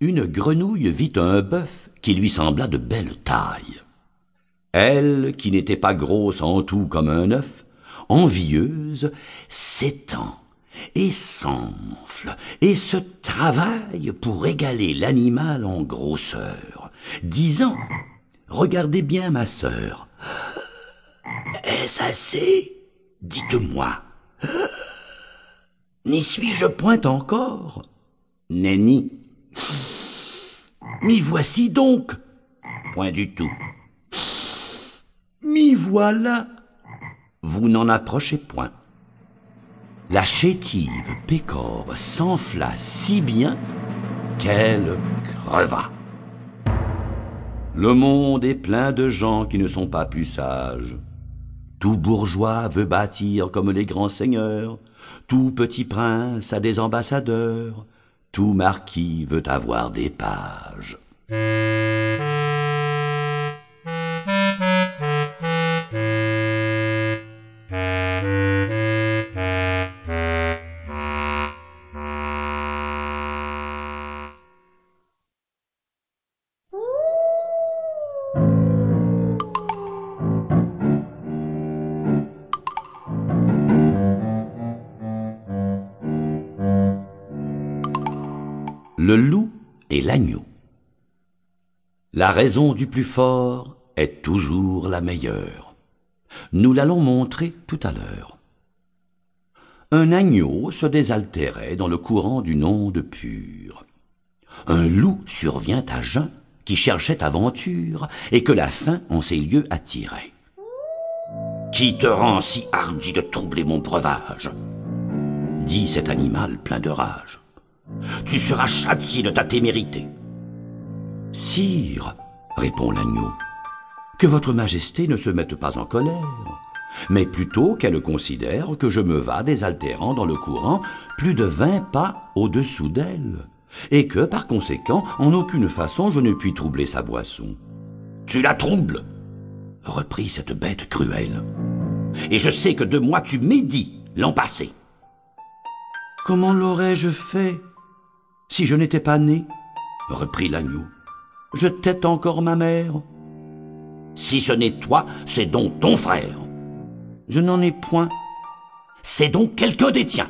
une grenouille vit un bœuf qui lui sembla de belle taille. Elle, qui n'était pas grosse en tout comme un œuf, envieuse, s'étend et s'enfle et se travaille pour égaler l'animal en grosseur, disant Regardez bien, ma sœur. Est-ce assez? Dites-moi. N'y suis-je point encore? Nenni. M'y voici donc. Point du tout. M'y voilà. Vous n'en approchez point. La chétive Pécore s'enfla si bien qu'elle creva. Le monde est plein de gens qui ne sont pas plus sages. Tout bourgeois veut bâtir comme les grands seigneurs, tout petit prince a des ambassadeurs, tout marquis veut avoir des pages. Le loup et l'agneau. La raison du plus fort est toujours la meilleure. Nous l'allons montrer tout à l'heure. Un agneau se désaltérait dans le courant d'une onde pure. Un loup survient à jeun qui cherchait aventure et que la faim en ces lieux attirait. Qui te rend si hardi de troubler mon breuvage? dit cet animal plein de rage. Tu seras châtié de ta témérité. Sire, répond l'agneau, que votre majesté ne se mette pas en colère, mais plutôt qu'elle considère que je me vas désaltérant dans le courant plus de vingt pas au-dessous d'elle, et que, par conséquent, en aucune façon je ne puis troubler sa boisson. Tu la troubles, reprit cette bête cruelle, et je sais que de moi tu médis l'an passé. Comment l'aurais-je fait? Si je n'étais pas né reprit l'agneau. Je tête encore ma mère. Si ce n'est toi, c'est donc ton frère. Je n'en ai point. C'est donc quelqu'un des tiens.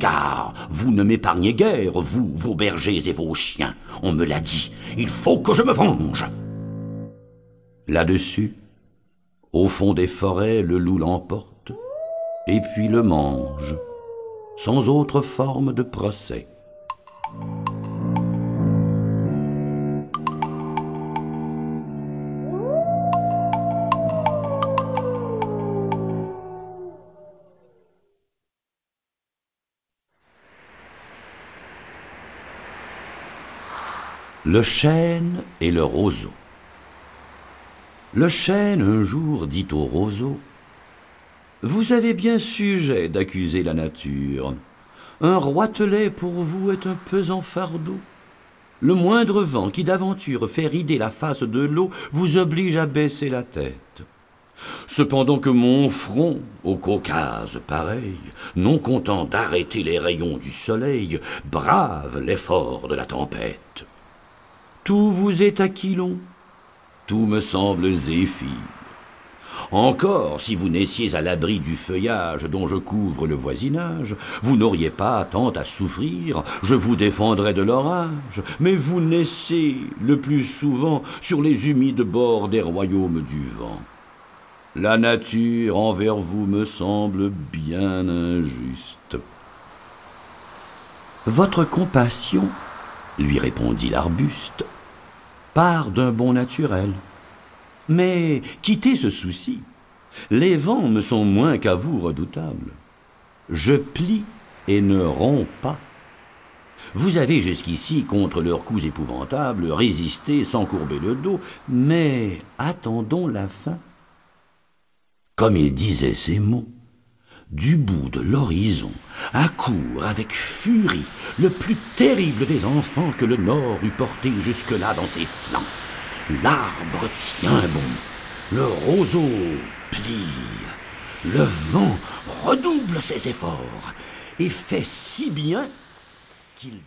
Car vous ne m'épargnez guère, vous, vos bergers et vos chiens. On me l'a dit. Il faut que je me venge. Là-dessus, au fond des forêts, le loup l'emporte, et puis le mange, sans autre forme de procès. Le chêne et le roseau. Le chêne un jour dit au roseau Vous avez bien sujet d'accuser la nature. Un roitelet pour vous est un pesant fardeau. Le moindre vent qui d'aventure fait rider la face de l'eau vous oblige à baisser la tête. Cependant que mon front, au Caucase pareil, non content d'arrêter les rayons du soleil, brave l'effort de la tempête. Tout vous est aquilon, tout me semble zéphyr. Encore, si vous naissiez à l'abri du feuillage dont je couvre le voisinage, vous n'auriez pas tant à souffrir, je vous défendrais de l'orage, mais vous naissez le plus souvent sur les humides bords des royaumes du vent. La nature envers vous me semble bien injuste. Votre compassion, lui répondit l'arbuste, part d'un bon naturel. Mais quittez ce souci. Les vents me sont moins qu'à vous redoutables. Je plie et ne romps pas. Vous avez jusqu'ici, contre leurs coups épouvantables, résisté sans courber le dos, mais attendons la fin. Comme il disait ces mots, du bout de l'horizon accourt avec furie le plus terrible des enfants que le Nord eût porté jusque-là dans ses flancs. L'arbre tient bon, le roseau plie, le vent redouble ses efforts et fait si bien qu'il.